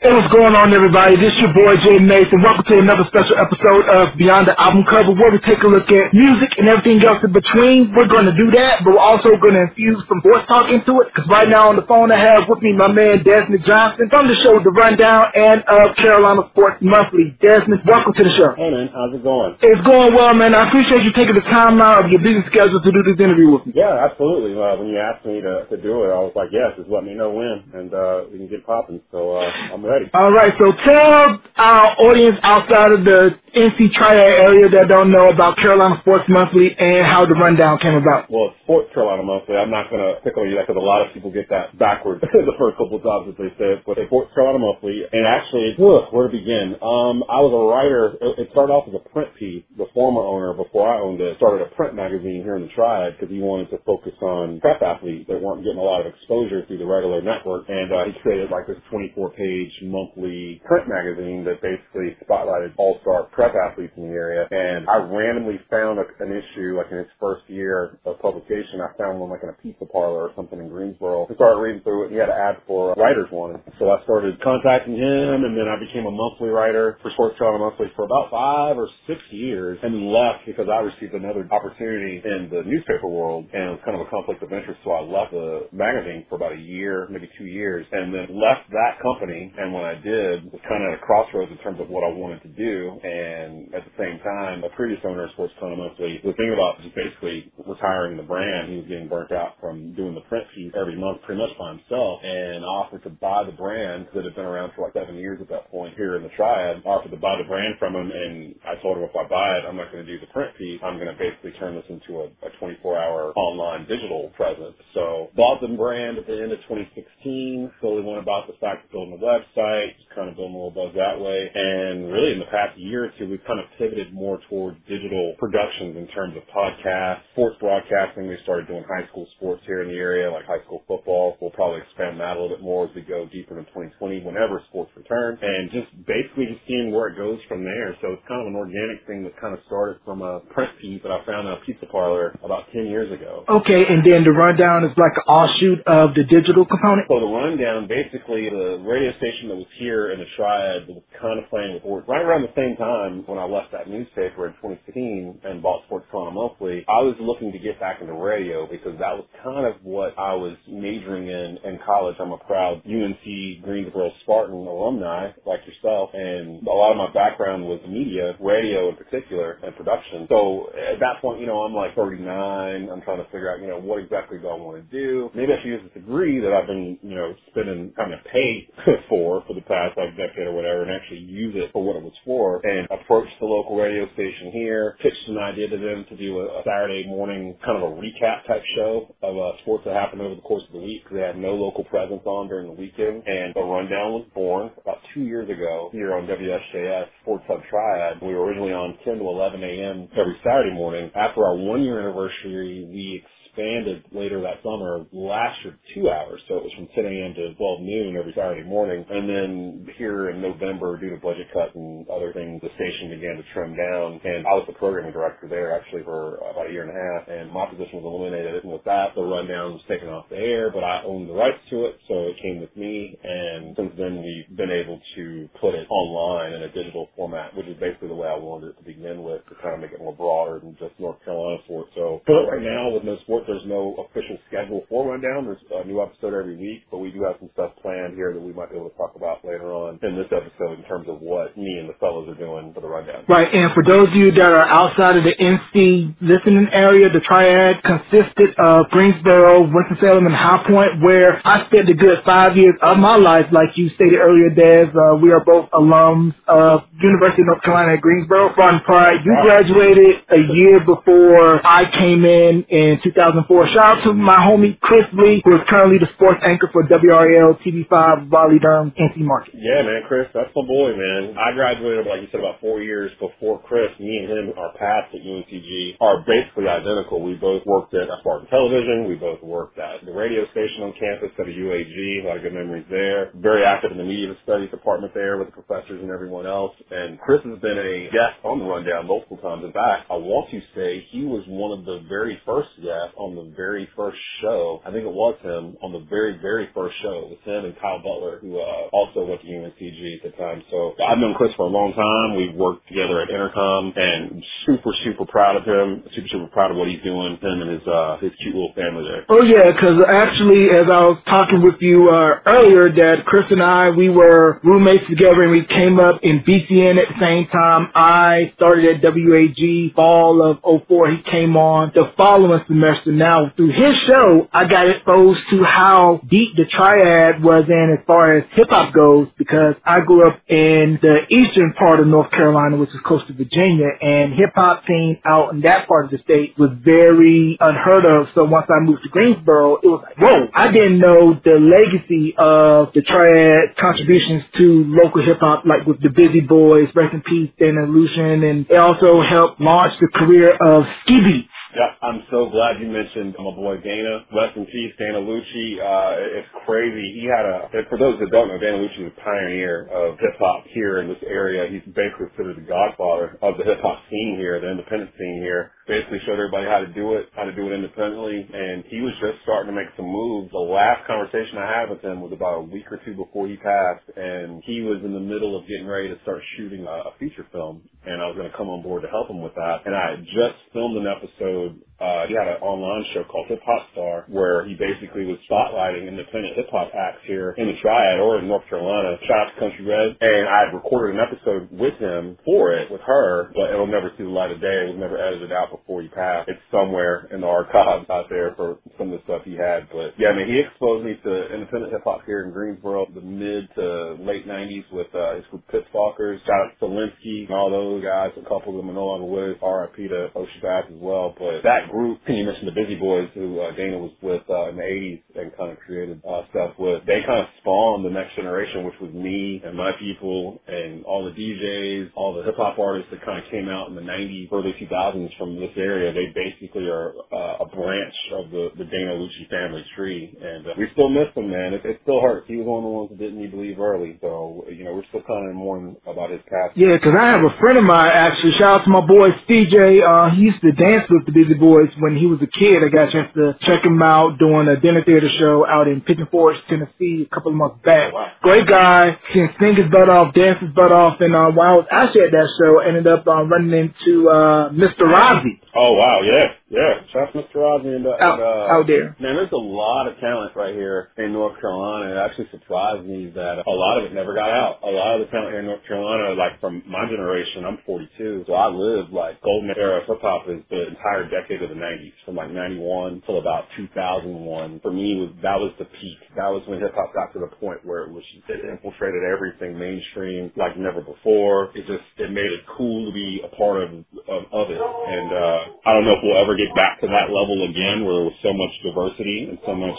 Hey, what's going on, everybody? This is your boy Jay Mason. Welcome to another special episode of Beyond the Album Cover, where we take a look at music and everything else in between. We're going to do that, but we're also going to infuse some voice talk into it. Because right now on the phone, I have with me my man Desmond Johnson from the show The Rundown and of Carolina Sports Monthly. Desmond, welcome to the show. Hey man, how's it going? It's going well, man. I appreciate you taking the time out of your busy schedule to do this interview with me. Yeah, absolutely. Uh, when you asked me to, to do it, I was like, yes, just let me know when, and uh, we can get popping. So uh, I'm All right, so tell our audience outside of the NC Triad area that don't know about Carolina Sports Monthly and how the rundown came about. Well, it's Sports Carolina Monthly. I'm not going to pick on you because a lot of people get that backwards the first couple of times that they say it. But it's Sports Carolina Monthly, and actually, ugh, where to begin? Um, I was a writer. It, it started off as a print piece. The former owner, before I owned it, started a print magazine here in the Triad because he wanted to focus on prep athletes that weren't getting a lot of exposure through the regular network. And uh, he created like this 24-page monthly print magazine that basically spotlighted all-star prep athletes in the area. And I randomly found a, an issue, like in its first year of publication, I found one like in a pizza parlor or something in Greensboro. I started reading through it, and he had an ad for writer's one. So I started contacting him, and then I became a monthly writer for Sports Carolina Monthly for about five or six years, and then left because I received another opportunity in the newspaper world, and it was kind of a conflict of interest. So I left the magazine for about a year, maybe two years, and then left that company. And when I did, was kind of at a crossroads in terms of what I wanted to do, and at the same time, a previous owner of Sports Carolina Monthly was thinking about just basically retiring the brand. He was getting burnt out from doing the print piece every month pretty much by himself and offered to buy the brand that had been around for like seven years at that point here in the Triad. Offered to buy the brand from him and I told him if I buy it, I'm not going to do the print piece. I'm going to basically turn this into a, a 24 hour online digital presence. So bought the brand at the end of 2016, slowly went about the fact of building a website, just kind of building a little buzz that way. And really in the past year or two, we've kind of pivoted more towards digital productions in terms of podcasts, sports broadcasting. We started doing high school sports here in the area, like high school football. We'll probably expand that a little bit more as we go deeper in 2020 whenever sports return. And just basically just seeing where it goes from there. So it's kind of an organic thing that kind of started from a print piece that I found in a pizza parlor about 10 years ago. Okay, and then the rundown is like an offshoot of the digital component? So the rundown, basically the radio station that was here in the Triad that was kind of playing with words. Right around the same time when I left that newspaper in 2016 and bought Sports Carolina Monthly, I was looking to get back into radio because that was kind of what I was majoring in in college. I'm a proud UNC Greensboro Spartan alumni like yourself, and a lot of my background was media, radio in particular, and production. So at that point, you know, I'm like 39. I'm trying to figure out, you know, what exactly do I want to do? Maybe I should use this degree that I've been, you know, spending kind of pay for for the past like decade or whatever, and actually use it for what it was for, and approach the local radio station here, pitched an idea to them to do a, a Saturday morning kind of a recap type show of uh, sports that happened over the course of the week. They had no local presence on during the weekend, and the rundown was born about two years ago here on WSJS Sports Hub Triad. We were originally on 10 to 11 a.m. every Saturday morning. After our one year anniversary, we expanded later that summer lasted two hours. So it was from 10 a.m. to 12 noon every Saturday morning. And then here in November, due to budget cuts and other things, the station began to trim down. And I was the programming director there actually for about a year and a half. And my position was eliminated. And with that, the rundown was taken off the air, but I owned the rights to it. So it came with me. And since then, we've been able to put it online in a digital format, which is basically the way I wanted it to begin with to kind of make it more broader than just North Carolina sports. So, but right now with no sports there's no official schedule for Rundown. There's a new episode every week, but we do have some stuff planned here that we might be able to talk about later on in this episode in terms of what me and the fellows are doing for the Rundown. Right, and for those of you that are outside of the NC listening area, the Triad consisted of Greensboro, Winston-Salem, and High Point, where I spent a good five years of my life, like you stated earlier, Des. Uh, we are both alums of University of North Carolina at Greensboro. Ron Pride, you graduated a year before I came in in 2004. Shout out to my homie Chris Lee, who is currently the sports anchor for WRAL TV5 Raleigh Durham NC Market. Yeah, man, Chris, that's my boy, man. I graduated, like you said, about four years before Chris. Me and him, our paths at UNCG are basically identical. We both worked at Spartan Television. We both worked at the radio station on campus at UAG. A lot of good memories there. Very active in the media studies department there with the professors and everyone else. And Chris has been a guest on the rundown multiple times. In fact, I want to say he was one of the very first guests on the very first show. I think it was him on the very, very first show. It was him and Kyle Butler, who uh, also went to UNC WCG at the time. So I've known Chris for a long time. We've worked together at Intercom and super, super proud of him. Super, super proud of what he's doing, him and his, uh, his cute little family there. Oh yeah, because actually, as I was talking with you, uh, earlier that Chris and I, we were roommates together and we came up in BCN at the same time. I started at WAG fall of 04. He came on the following semester. Now, through his show, I got exposed to how deep the triad was in as far as hip hop goes because I grew up in the eastern part of North Carolina, which is close to Virginia, and hip hop scene out in that part of the state was very unheard of. So once I moved to Greensboro, it was like, whoa, I didn't know the legacy of the triad contributions to local hip hop, like with the Busy Boys, Rest in Peace, and Illusion, and it also helped launch the career of Ski Beatz yeah, I'm so glad you mentioned my boy Dana. Rest in peace, Dana Lucci. Uh, it's crazy. He had a, for those that don't know, Dana Lucci is a pioneer of hip hop here in this area. He's basically considered the godfather of the hip hop scene here, the independent scene here. Basically showed everybody how to do it, how to do it independently. And he was just starting to make some moves. The last conversation I had with him was about a week or two before he passed. And he was in the middle of getting ready to start shooting a, a feature film. And I was going to come on board to help him with that. And I had just filmed an episode episode, uh, he had an online show called Hip Hop Star where he basically was spotlighting independent hip hop acts here in the Triad or in North Carolina. Shout out to Country Red. And I had recorded an episode with him for it, with her, but it'll never see the light of day. It was never edited out before he passed. It's somewhere in the archives out there for some of the stuff he had. But yeah, I mean, he exposed me to independent hip hop here in Greensboro, the mid to late 90s with uh, his group Pittstalkers. Shout out to Solinsky and all those guys. A couple of them are no longer with. RIP to Oshabath as well. But that group, you mentioned the Busy Boys, who uh, Dana was with uh, in the 80s and kind of created uh, stuff with. They kind of spawned the next generation, which was me and my people and all the DJs, all the hip hop artists that kind of came out in the 90s, early 2000s from this area. They basically are uh, a branch of the, the Dana Lucci family tree, and uh, we still miss him, man. It, it still hurts. He was one of the ones that didn't to leave early, so you know we're still kind of mourning about his passing. Yeah, because I have a friend of mine actually. Shout out to my boy CJ. Uh, he used to dance with the Busy Boys when he was a kid. I got a chance to check him out doing a dinner theater show out in Pigeon Forge, Tennessee, a couple of months back. Great guy, can sing his butt off, dance his butt off, and uh, while I was actually at that show, ended up uh, running into uh, Mr. Rozzy. Oh wow, yeah, yeah. Out Mr. Rozzy and, uh, out, and uh, out there. Man, there's a lot of talent right here in North Carolina. It actually surprised me that a lot of it never got out. A lot of the talent here in North Carolina, like from my generation, I'm 42, so I lived like golden era hip hop is the entire decade of the 90s, from like 91 till about 2001. For me, was that was the peak. That was when hip hop got to the point where it was it infiltrated everything mainstream like never before. It just it made it cool to be a part of of, of it, and. uh I don't know if we'll ever get back to that level again where there was so much diversity and so much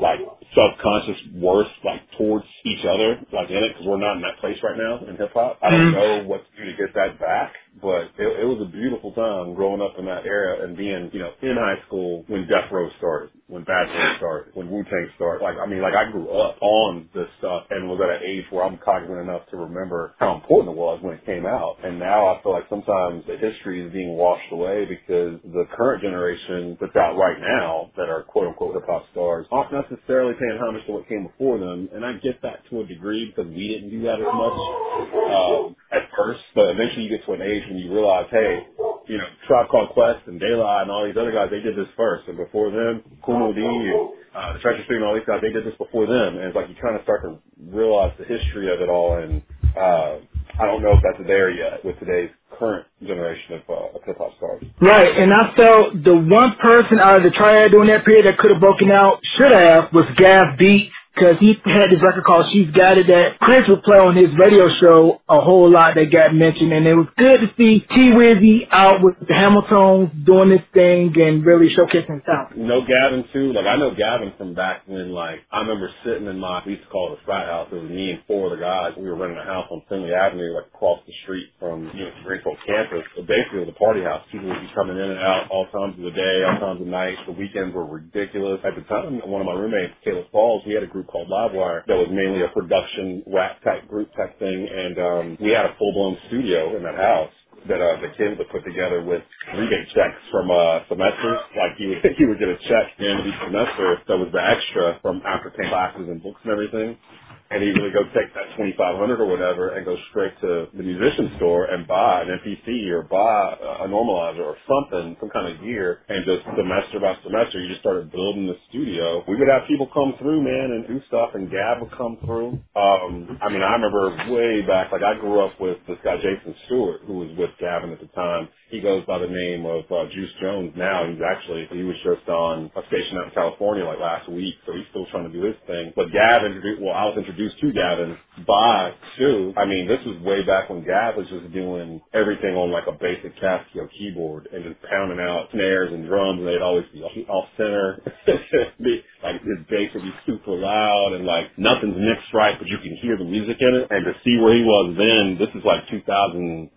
like self-conscious worth like towards each other like in it because we're not in that place right now in hip hop. I don't mm-hmm. know what to do to get that back, but it, it was a beautiful time growing up in that era and being you know in high school when Death Row started, when Bad Boy started, when Wu Tang started. Like I mean, like I grew up on this stuff and was at an age where I'm cognizant enough to remember how important it was when it came out. And now I feel like sometimes the history is being washed away because the current generation that's out right now that are quote unquote hip hop stars aren't necessarily paying homage to what came before them. And I get that to a degree because we didn't do that as much uh, at first. But eventually you get to an age when you realize, hey, you know, Tribe Called Quest and La and all these other guys, they did this first. And before them, Moe Dee and uh, the Treacherous Three and all these guys, they did this before them. And it's like you kind of start to realize the history of it all. And uh, I don't know if that's there yet with today's current generation of, uh, of hip hop stars. Right, and I felt the one person out of the triad during that period that could have broken out, should have, was Gav Beats because he had this record called She's Got It that Prince would play on his radio show a whole lot that got mentioned and it was good to see T Wizzy out with the Hamiltones doing this thing and really showcasing talent. No Gavin too. Like I know Gavin from back when like I remember sitting in my we used to call it a frat house. It was me and four of the guys. We were renting a house on Finley Avenue, like across the street from you know Greenfield campus. So basically it was a party house. People would be coming in and out all times of the day, all times of night. The weekends were ridiculous. At the time one of my roommates, Caleb Falls, we had a group called Livewire that was mainly a production rap type group type thing, and um, we had a full blown studio in that house that uh, the kids would put together with rebate checks from uh, semesters. Like you would, you would get a check in each semester that was the extra from after paying classes and books and everything. And he would go take that 2500 or whatever and go straight to the musician store and buy an MPC or buy a normalizer or something, some kind of gear, and just semester by semester, you just started building the studio. We would have people come through, man, and do stuff, and Gav would come through. Um, I mean, I remember way back, like I grew up with this guy Jason Stewart, who was with Gavin at the time. He goes by the name of uh, Juice Jones now. He's actually he was just on a station out in California like last week, so he's still trying to do his thing. But Gavin, well, I was introduced to Gavin by Sue. I mean, this was way back when Gav was just doing everything on like a basic Casio keyboard and just pounding out snares and drums, and they'd always be off center. like his bass would be super loud and like nothing's mixed right, but you can hear the music in it. And to see where he was then, this is like 2001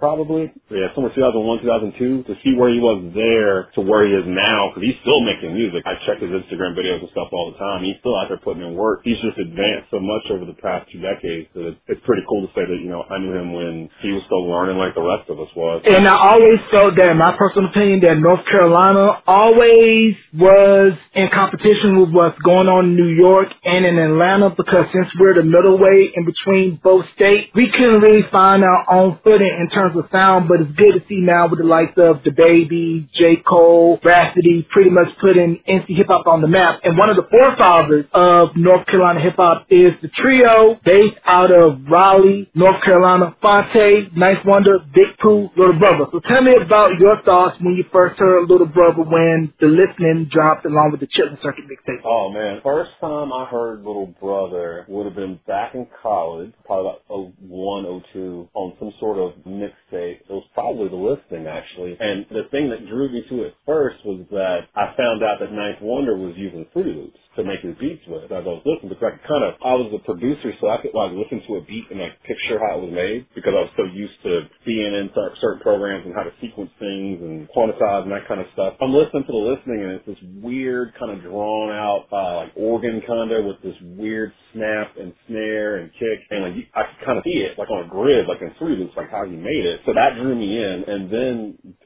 probably. Yeah, somewhere 2001, 2002 to see where he was there to where he is now because he's still making music. I check his Instagram videos and stuff all the time. He's still out there putting in work. He's just advanced so much over the past two decades that it's, pretty cool to say that, you know, I knew him when he was still learning like the rest of us was. And I always felt that, in my personal opinion, that North Carolina always was in competition with what's going on in New York and in Atlanta because since we're the middleway in between both states, we couldn't really find our own footing in terms of sound, but it's good to see now with the likes of DaBaby, J. Cole, Rapsody, pretty much putting NC hip hop on the map. And one of the forefathers of North Carolina hip hop is the trio based out of Raleigh, North Carolina, Phonte, Ninth Wonder, Big Pooh, Little Brother. So tell me about your thoughts when you first heard Little Brother when the listening dropped along with the Chitlin Circuit mixtape. Oh man, first time I heard Little Brother would have been back in college, probably about 01, 02, on some sort of mix mixtape. It was probably the listing actually. And the thing that drew me to it first was that I found out that Ninth Wonder was using Fruity Loops to make his beats with as I was listening because I could kind of I was a producer so I could like listen to a beat and like picture how it was made because I was so used to being in certain programs and how to sequence things and quantize and that kind of stuff. I'm listening to the listening and it's this weird kind of drawn out uh, like organ kind of with this weird snap and snare and kick and like I could kind of see it like on a grid like in Fruity Loops like how he made it. So that drew me in and then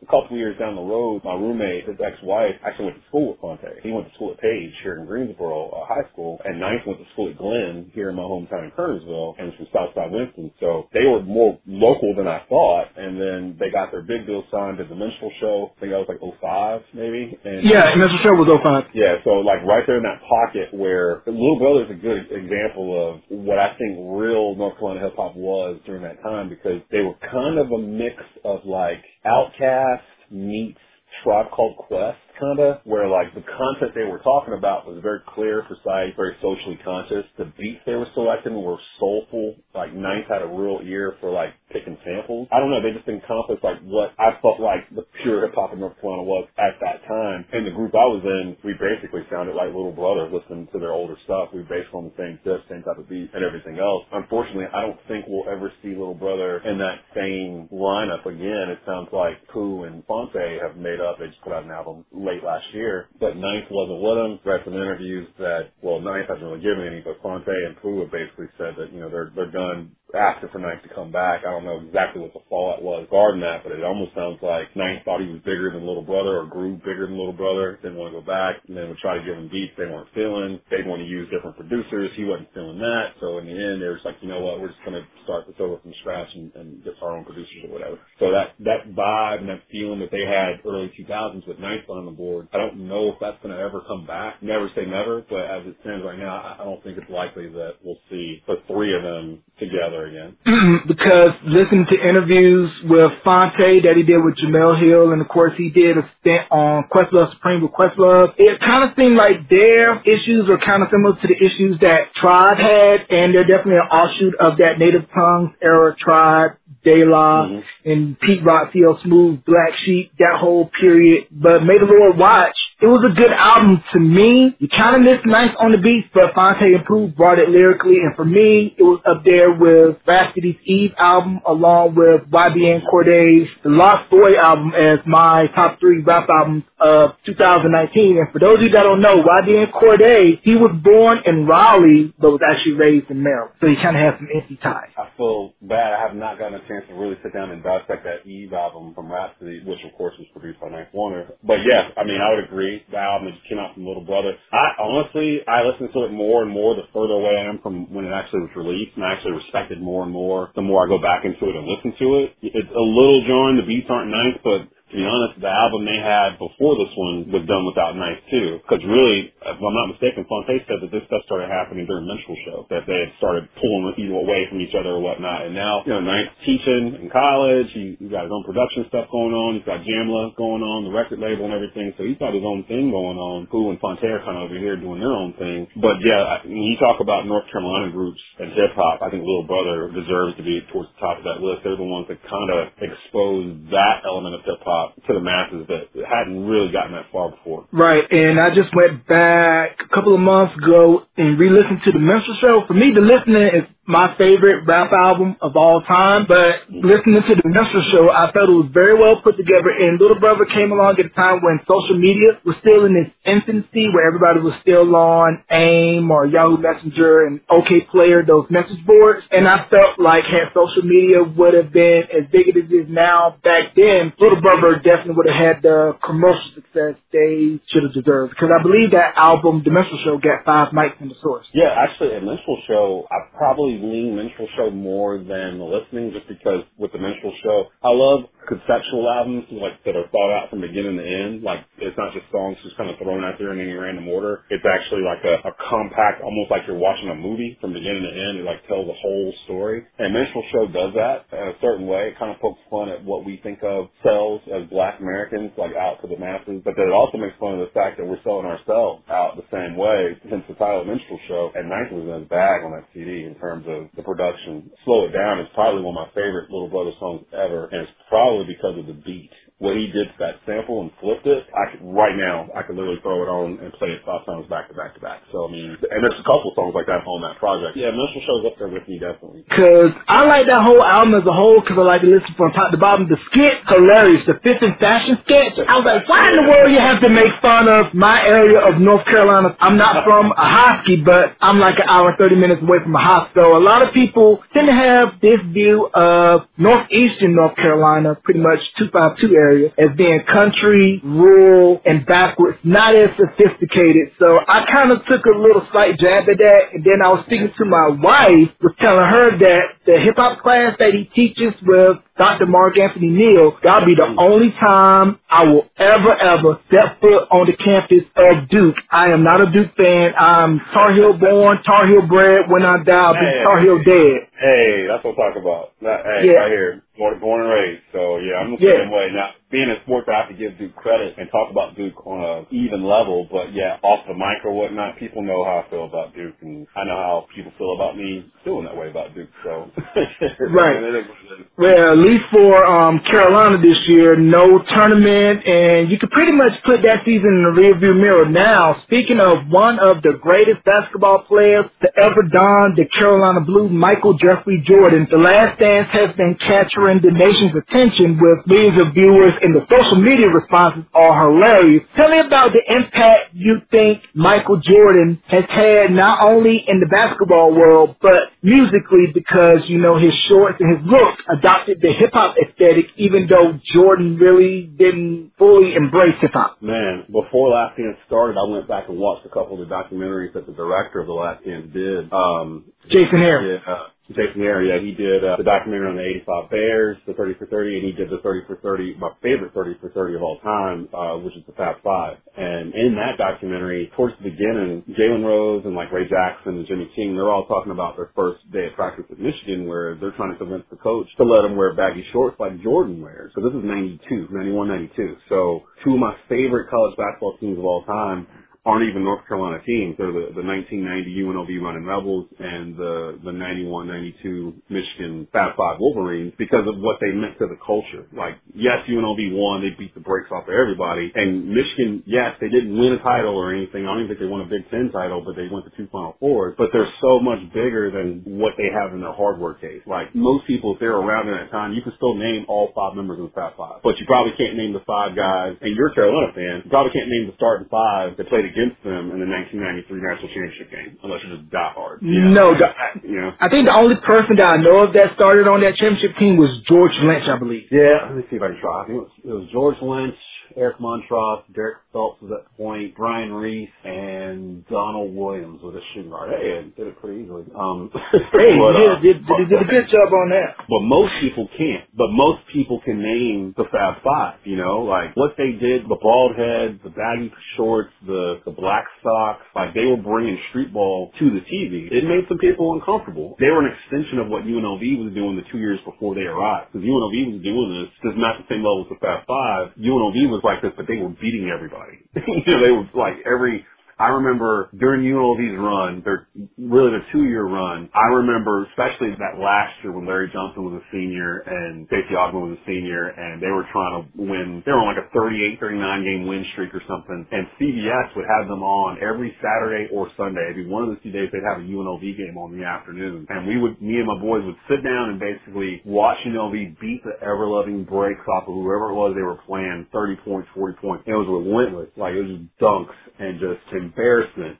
a couple years down the road my roommate his ex-wife actually went to school with Phonte. He went to school at Page here in Greensboro Greensboro uh, High School, and Ninth went to school at Glenn here in my hometown in Kernersville, and from Southside Winston. So they were more local than I thought, and then they got their big deal signed at the Minstrel Show. I think that was like 05 maybe. And yeah, Minstrel Show was 05. Yeah, so like right there in that pocket where Little Brother is a good example of what I think real North Carolina hip hop was during that time because they were kind of a mix of like Outkast meets Tribe Called Quest kind of, where like the content they were talking about was very clear, precise, very socially conscious. The beats they were selecting were soulful. Like Ninth had a real ear for like picking samples. I don't know, they just encompassed like what I felt like the pure hip hop of North Carolina was at that time. And the group I was in, we basically sounded like little brothers listening to their older stuff. We were based on the same stuff, same type of beat and everything else. Unfortunately, I don't think we'll ever see Little Brother in that same lineup again. It sounds like Pooh and Phonte have made up. They just put out an album late last year, but Ninth wasn't with him. Read some interviews that, well, Ninth hasn't really given any, but Phonte and Pooh have basically said that, you know, they're, they're done asking for Ninth to come back. I don't know exactly what the fallout was regarding that, but it almost sounds like Ninth thought he was bigger than Little Brother or grew bigger than Little Brother, didn't want to go back, and then would try to give him beats they weren't feeling. They'd want to use different producers. He wasn't feeling that. So in the end, they were just like, you know what, we're just going to start this over from scratch and, and get our own producers or whatever. So that, that vibe and that feeling that they had early 2000s with Ninth on the board, I don't know if that's going to ever come back. Never say never, but as it stands right now, I don't think it's likely that we'll see the three of them together again. because listening to interviews with Phonte that he did with Jemele Hill, and of course he did a stint on Questlove Supreme with Questlove, it kind of seemed like their issues are kind of similar to the issues that Tribe had, and they're definitely an offshoot of that Native Tongues era Tribe De La mm-hmm. and Pete Rock, CL Smooth, Black Sheep, that whole period. But May the Lord Watch it was a good album to me. You kind of missed nice on the beats, but Phonte improved, brought it lyrically, and for me, it was up there with Rapsody's Eve album, along with YBN Cordae's The Lost Boy album as my top three rap albums of 2019. And for those of you that don't know, YBN Cordae, he was born in Raleigh, but was actually raised in Maryland, so he kind of has some NC ties. I feel bad. I have not gotten a chance to really sit down and dissect that Eve album from Rapsody, which of course was produced by Ninth Wonder. But yes, I mean, I would agree The album that came out from Little Brother. I honestly, I listen to it more and more the further away I am from when it actually was released, and I actually respect it more and more the more I go back into it and listen to it. It's a little jarring. The beats aren't nice, but to be honest, the album they had before this one was done without Nice too. Because really, if I'm not mistaken, Phonte said that this stuff started happening during Minstrel Show, that they had started pulling you know, away from each other or whatnot. And now, you know, Nice teaching in college, he, he's got his own production stuff going on, he's got Jamla going on, the record label and everything, so he's got his own thing going on. Pooh and Phonte are kind of over here doing their own thing. But yeah, when you talk about North Carolina groups and hip hop, I think Little Brother deserves to be towards the top of that list. They're the ones that kind of expose that element of hip hop Uh, to the masses that hadn't really gotten that far before. Right, and I just went back a couple of months ago and re-listened to the Minstrel Show. For me, the listening is my favorite rap album of all time, but listening to the Minstrel Show, I felt it was very well put together, and Little Brother came along at a time when social media was still in its infancy, where everybody was still on AIM or Yahoo Messenger and OK Player, those message boards, and I felt like had social media would have been as big as it is now back then, Little Brother definitely would have had the commercial success they should have deserved, because I believe that album, The Minstrel Show, got five mics in the source. Yeah, actually, a Minstrel Show, I probably lean Minstrel Show more than the listening, just because with the Minstrel Show, I love conceptual albums like that are thought out from beginning to end. Like it's not just songs just kind of thrown out there in any random order. It's actually like a, a compact, almost like you're watching a movie from beginning to end. It like tells a whole story. And Minstrel Show does that in a certain way. It kind of pokes fun at what we think of sells as Black Americans, like out to the masses. But then it also makes fun of the fact that we're selling ourselves out the same way. Since the title Minstrel Show, and Nice was in his bag on that CD in terms of the production. Slow It Down is probably one of my favorite Little Brother songs ever, and it's probably because of the beat. What he did to that sample and flipped it, I could, right now, I could literally throw it on and play it five times back to back to back. So, I mean, and there's a couple songs like that on that project. Yeah, Minstrel shows up there with me, definitely. Cause I like that whole album as a whole cause I like to listen from top to bottom. The skit, hilarious. The fifth and fashion sketch. I was like, why in the world you have to make fun of my area of North Carolina? I'm not from Ahoskie, but I'm like an hour and 30 minutes away from a hospital. A lot of people tend to have this view of northeastern North Carolina, pretty much 252 area, as being country, rural, and backwards, not as sophisticated. So I kind of took a little slight jab at that, and then I was speaking to my wife, was telling her that the hip hop class that he teaches with Dr. Mark Anthony Neal, that'll be the only time I will ever, ever step foot on the campus of Duke. I am not a Duke fan. I'm Tar Heel born, Tar Heel bred. When I die, I'll be Hey. Tar Heel dead. Hey, that's what I'm talking about. Hey, Yeah. right here. Born, born and raised. So, yeah, I'm the Yeah. same way. Now, being a sports, I have to give Duke credit and talk about Duke on a even level. But, yeah, off the mic or whatnot, people know how I feel about Duke. And I know how people feel about me feeling that way about Duke. So, Right. It is what it is. Well, at least for um, Carolina this year, no tournament, and you could pretty much put that season in the rearview mirror now. Speaking of one of the greatest basketball players to ever don the Carolina Blue, Michael Jeffrey Jordan, The Last Dance has been capturing the nation's attention with millions of viewers, and the social media responses are hilarious. Tell me about the impact you think Michael Jordan has had not only in the basketball world, but musically because, you know, his shorts and his look adopted the hip hop aesthetic even though Jordan really didn't fully embrace hip hop. Man, before Last Dance started, I went back and watched a couple of the documentaries that the director of The Last Dance did. Um, Jason Hehir. Yeah, uh, Jason yeah, he did uh, the documentary on the 85 Bears, the 30 for 30, and he did the 30 for 30, my favorite 30 for 30 of all time, uh, which is the Fab Five. And in that documentary, towards the beginning, Jalen Rose and like Ray Jackson and Jimmy King, they're all talking about their first day of practice at Michigan where they're trying to convince the coach to let them wear baggy shorts like Jordan wears. So this is 92, 91, 92. So two of my favorite college basketball teams of all time aren't even North Carolina teams. They're the, the 1990 UNLV Running Rebels and the, the 91-92 Michigan Fab Five Wolverines because of what they meant to the culture. Like, yes, UNLV won. They beat the brakes off of everybody. And Michigan, yes, they didn't win a title or anything. I don't even think they won a Big Ten title, but they went to two Final Fours. But they're so much bigger than what they have in their hardware case. Like, most people, if they're around in that time, you can still name all five members of the Fab Five. But you probably can't name the five guys, and you're a Carolina fan, you probably can't name the starting five that played against them in the 1993 national championship game, unless you're just die hard. No, the- You know? I think the only person that I know of that started on that championship team was George Lynch, I believe. Yeah, let me see if I can try. I think it was, it was George Lynch. Eric Montross, Derrick Phelps was at the point, Brian Reese, and Donald Williams with a shooting guard. Hey, and did it pretty easily. Um, hey, but, uh, did, did, did a good job on that. But most people can't. But most people can name the Fab Five. You know, like what they did, the bald head, the baggy shorts, the the black socks. Like they were bringing street ball to the TV. It made some people uncomfortable. They were an extension of what UNLV was doing the two years before they arrived. Because UNLV was doing this, just not the same level as the Fab Five. UNLV was like this, but they were beating everybody. you know, they were like every I remember during UNLV's run, their really their two year run, I remember especially that last year when Larry Johnson was a senior and Stacey Augmon was a senior and they were trying to win, they were on like a 38, 39 game win streak or something and CBS would have them on every Saturday or Sunday. It'd be one of the two days they'd have a UNLV game on the afternoon and we would, me and my boys would sit down and basically watch UNLV beat the ever loving breaks off of whoever it was they were playing, 30 points, 40 points. It was relentless. Like it was just dunks and just embarrassment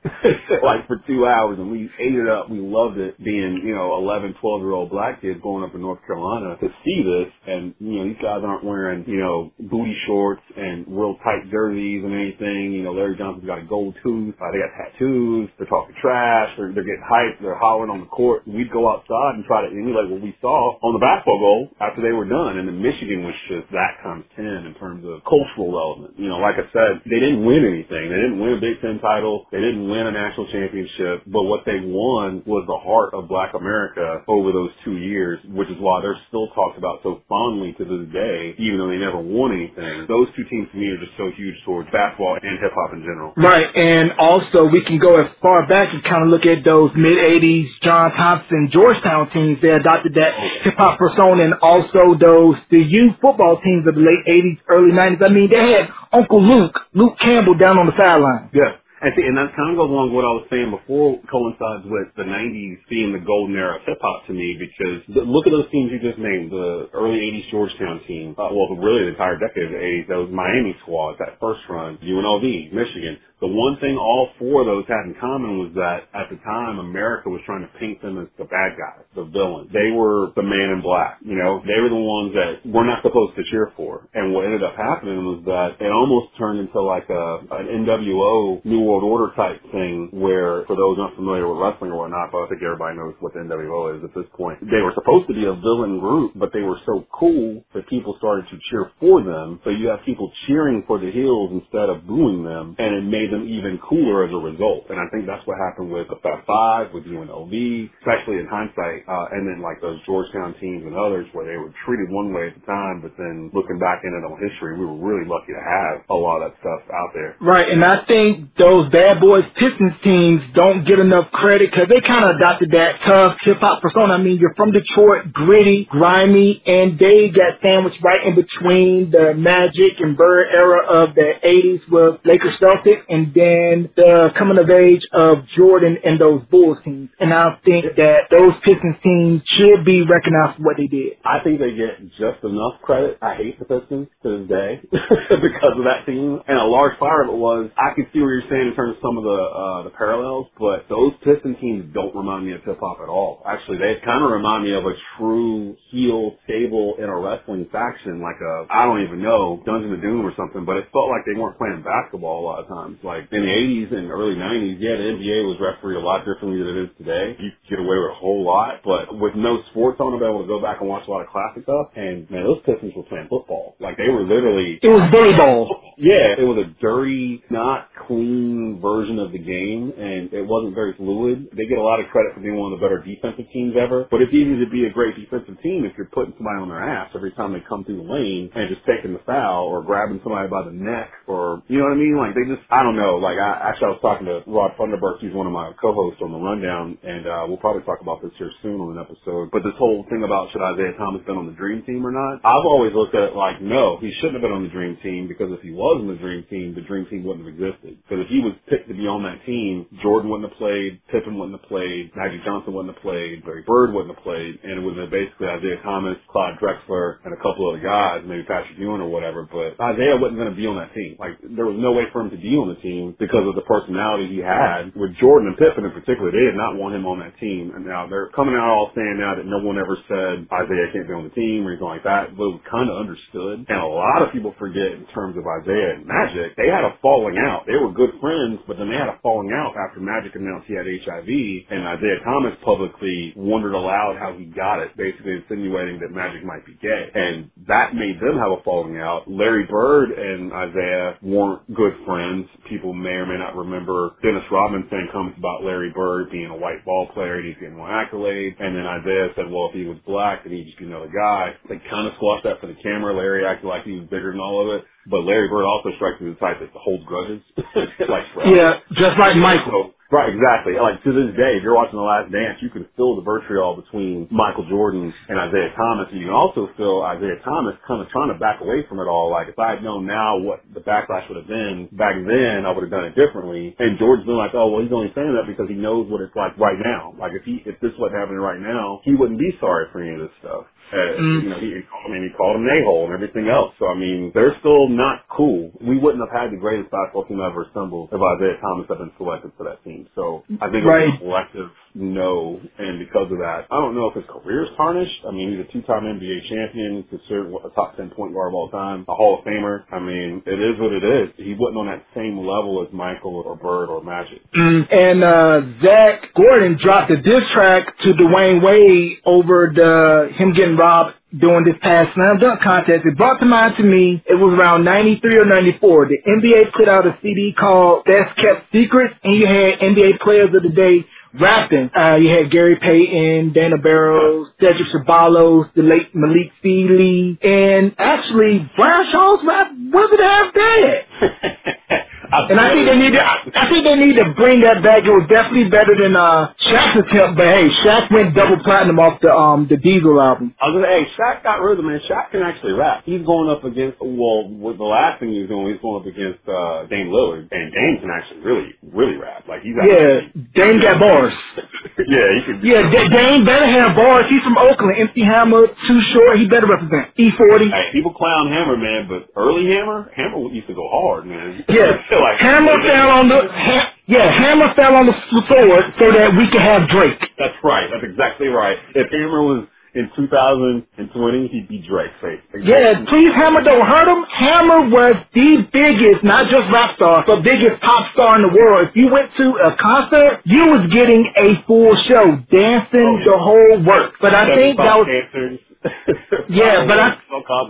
like for two hours and we ate it up. We loved it being, you know, 11, 12 year old black kids going up to North Carolina to see this. And, you know, these guys aren't wearing, you know, booty shorts and real tight jerseys and anything. You know, Larry Johnson's got a gold tooth. Uh, they got tattoos. They're talking trash. They're, they're getting hyped. They're hollering on the court. We'd go outside and try to emulate what we saw on the basketball goal after they were done. And then Michigan was just that times 10 in terms of cultural relevance. You know, like I said, they didn't win anything. They didn't win a Big Ten title. They didn't win a national championship, but what they won was the heart of black America over those two years, which is why they're still talked about so fondly to this day, even though they never won anything. Those two teams to me are just so huge towards basketball and hip hop in general. Right, and also we can go as far back and kind of look at those mid 80s John Thompson, Georgetown teams. They adopted that hip hop persona and also those, the youth football teams of the late 80s, early 90s. I mean, they had Uncle Luke, Luke Campbell down on the sideline. Yeah. I see, and that kind of goes along with what I was saying before, coincides with the 90s being the golden era of hip hop to me because the, look at those teams you just named, the early 80s Georgetown team, uh, well, really the entire decade of the 80s, that was Miami squad, that first run, UNLV, Michigan. The one thing all four of those had in common was that at the time America was trying to paint them as the bad guys, the villains. They were the man in black, you know, they were the ones that we're not supposed to cheer for. And what ended up happening was that it almost turned into like a, an NWO New World Order type thing where for those not familiar with wrestling or whatnot, but I think everybody knows what the NWO is at this point. They were supposed to be a villain group, but they were so cool that people started to cheer for them. So you have people cheering for the heels instead of booing them and it made them even cooler as a result. And I think that's what happened with the Fab Five, with UNLV, especially in hindsight, uh, and then like those Georgetown teams and others where they were treated one way at the time, but then looking back in it on history, we were really lucky to have a lot of that stuff out there. Right, and I think those bad boys Pistons teams don't get enough credit because they kind of adopted that tough hip hop persona. I mean, you're from Detroit, gritty, grimy, and they got sandwiched right in between the Magic and Bird era of the 80s with Lakers Celtics and then the coming of age of Jordan and those Bulls teams. And I think that those Pistons teams should be recognized for what they did. I think they get just enough credit. I hate the Pistons to this day because of that team. And a large part of it was I can see what you're saying in terms of some of the uh, the parallels, but those Piston teams don't remind me of hip hop at all. Actually, they kind of remind me of a true heel stable in a wrestling faction, like a I don't even know Dungeon of Doom or something. But it felt like they weren't playing basketball a lot of times. Like in the 80s and early 90s, yeah, the NBA was refereed a lot differently than it is today. You could get away with a whole lot, but with no sports on, I've been able to go back and watch a lot of classic stuff. And man, those Pistons were playing football. Like they were literally. It was baseball. Yeah, it was a dirty, not clean version of the game, and it wasn't very fluid. They get a lot of credit for being one of the better defensive teams ever, but it's easy to be a great defensive team if you're putting somebody on their ass every time they come through the lane and just taking the foul or grabbing somebody by the neck or, you know what I mean? Like they just, I don't know, like I actually I was talking to Rod Funderburk, he's one of my co-hosts on the rundown, and uh, we'll probably talk about this here soon on an episode. But this whole thing about should Isiah Thomas been on the dream team or not? I've always looked at it like no, he shouldn't have been on the dream team because if he was on the dream team, the dream team wouldn't have existed. Because if he was picked to be on that team, Jordan wouldn't have played, Pippen wouldn't have played, Magic Johnson wouldn't have played, Larry Bird wouldn't have played, and it would have been basically Isiah Thomas, Clyde Drexler, and a couple other guys, maybe Patrick Ewing or whatever. But Isiah wasn't going to be on that team. Like there was no way for him to be on the team team because of the personality he had. With Jordan and Pippen in particular, they did not want him on that team. And now they're coming out all saying now that no one ever said Isiah can't be on the team or anything like that. But it kind of understood. And a lot of people forget in terms of Isiah and Magic, they had a falling out. They were good friends, but then they had a falling out after Magic announced he had HIV and Isiah Thomas publicly wondered aloud how he got it, basically insinuating that Magic might be gay. And that made them have a falling out. Larry Bird and Isiah weren't good friends. People may or may not remember Dennis Rodman saying comments about Larry Bird being a white ball player and he's getting more accolades. And then Isiah said, well, if he was black, then he'd just be another guy. They kind of squashed that for the camera. Larry acted like he was bigger than all of it. But Larry Bird also strikes me as the type that holds grudges. like, yeah, just like Michael. Right, exactly. Like to this day, if you're watching The Last Dance, you can feel the vitriol between Michael Jordan and Isiah Thomas, and you can also feel Isiah Thomas kind of trying to back away from it all. Like if I had known now what the backlash would have been back then, I would have done it differently. And George's been like, oh well, he's only saying that because he knows what it's like right now. Like if he if this was happening right now, he wouldn't be sorry for any of this stuff. Uh, mm. You know, he, I mean, he called him a-hole and everything else. So, I mean, they're still not cool. We wouldn't have had the greatest basketball team ever assembled if Isiah Thomas had been selected for that team. So, I think right. it was a collective no, and because of that, I don't know if his career is tarnished. I mean, he's a two-time NBA champion, considered a top 10 point guard of all time, a Hall of Famer. I mean, it is what it is. He wasn't on that same level as Michael or Bird or Magic. Mm. And uh, Zach Gordon dropped a diss track to Dwyane Wade over the him getting robbed during this past slam dunk contest. It brought to mind to me, it was around 93 or 94. The NBA put out a CD called Best Kept Secrets, and you had NBA Players of the Day rapping. Uh, you had Gary Payton, Dana Barros, Cedric Ceballos, the late Malik Sealy, and actually Brian Shaw's rap wasn't half bad. and I think they need to. I think they need to bring that back. It was definitely better than uh Shaq's attempt, but hey, Shaq went double platinum off the um the Diesel album. I was gonna hey, Shaq got rhythm, man. Shaq can actually rap. He's going up against well, with the last thing he's doing, he's going up against uh Dame Lillard, and Dame can actually really, really rap. Like he's actually, yeah, Dame got bars. yeah, he can. Yeah, D- Dame better have bars. He's from Oakland. MC Hammer, too short. He better represent E40. Hey, people clown Hammer, man, but early Hammer, Hammer used to go hard, man. Yeah, like Hammer fell on the ha- yeah, Hammer fell on the sword so that we could have Drake. That's right. That's exactly right. If Hammer was in 2020, he'd be Drake. Exactly. Yeah, please, Hammer, don't hurt him. Hammer was the biggest, not just rap star, but biggest pop star in the world. If you went to a concert, you was getting a full show, dancing oh, yeah. the whole work. But I think that was. Dancers. yeah, but I